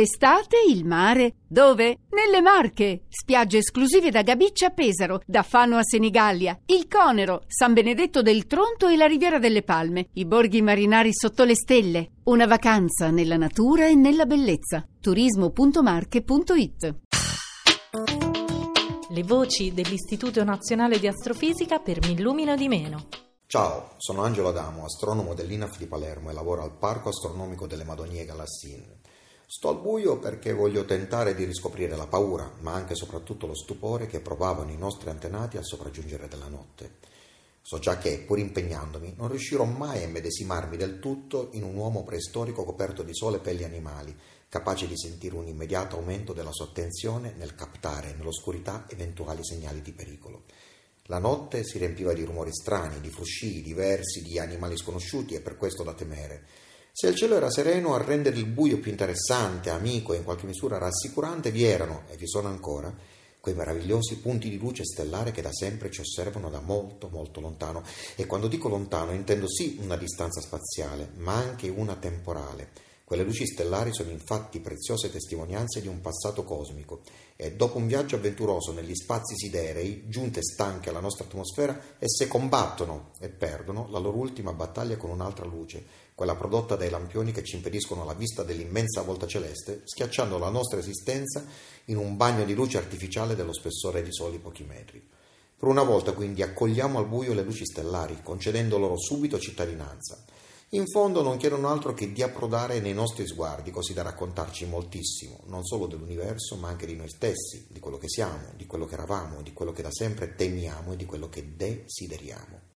Estate, il mare. Dove? Nelle Marche. Spiagge esclusive da Gabiccia a Pesaro, da Fano a Senigallia, il Conero, San Benedetto del Tronto e la Riviera delle Palme, i borghi marinari sotto le stelle. Una vacanza nella natura e nella bellezza. turismo.marche.it Le voci dell'Istituto Nazionale di Astrofisica per Mi illumino di meno. Ciao, sono Angelo Adamo, astronomo dell'INAF di Palermo e lavoro al Parco Astronomico delle Madonie Galassine. Sto al buio perché voglio tentare di riscoprire la paura, ma anche e soprattutto lo stupore che provavano i nostri antenati al sopraggiungere della notte. So già che, pur impegnandomi, non riuscirò mai a immedesimarmi del tutto in un uomo preistorico coperto di sole pelli animali, capace di sentire un immediato aumento della sua attenzione nel captare nell'oscurità eventuali segnali di pericolo. La notte si riempiva di rumori strani, di frusci diversi, di animali sconosciuti e per questo da temere. Se il cielo era sereno, a rendere il buio più interessante, amico e in qualche misura rassicurante, vi erano, e vi sono ancora, quei meravigliosi punti di luce stellare che da sempre ci osservano da molto molto lontano. E quando dico lontano intendo sì una distanza spaziale, ma anche una temporale. Quelle luci stellari sono infatti preziose testimonianze di un passato cosmico e dopo un viaggio avventuroso negli spazi siderei, giunte stanche alla nostra atmosfera, esse combattono e perdono la loro ultima battaglia con un'altra luce, quella prodotta dai lampioni che ci impediscono la vista dell'immensa volta celeste, schiacciando la nostra esistenza in un bagno di luce artificiale dello spessore di soli pochi metri. Per una volta quindi accogliamo al buio le luci stellari, concedendo loro subito cittadinanza. In fondo non chiedono altro che di approdare nei nostri sguardi, così da raccontarci moltissimo, non solo dell'universo, ma anche di noi stessi, di quello che siamo, di quello che eravamo, di quello che da sempre temiamo e di quello che desideriamo.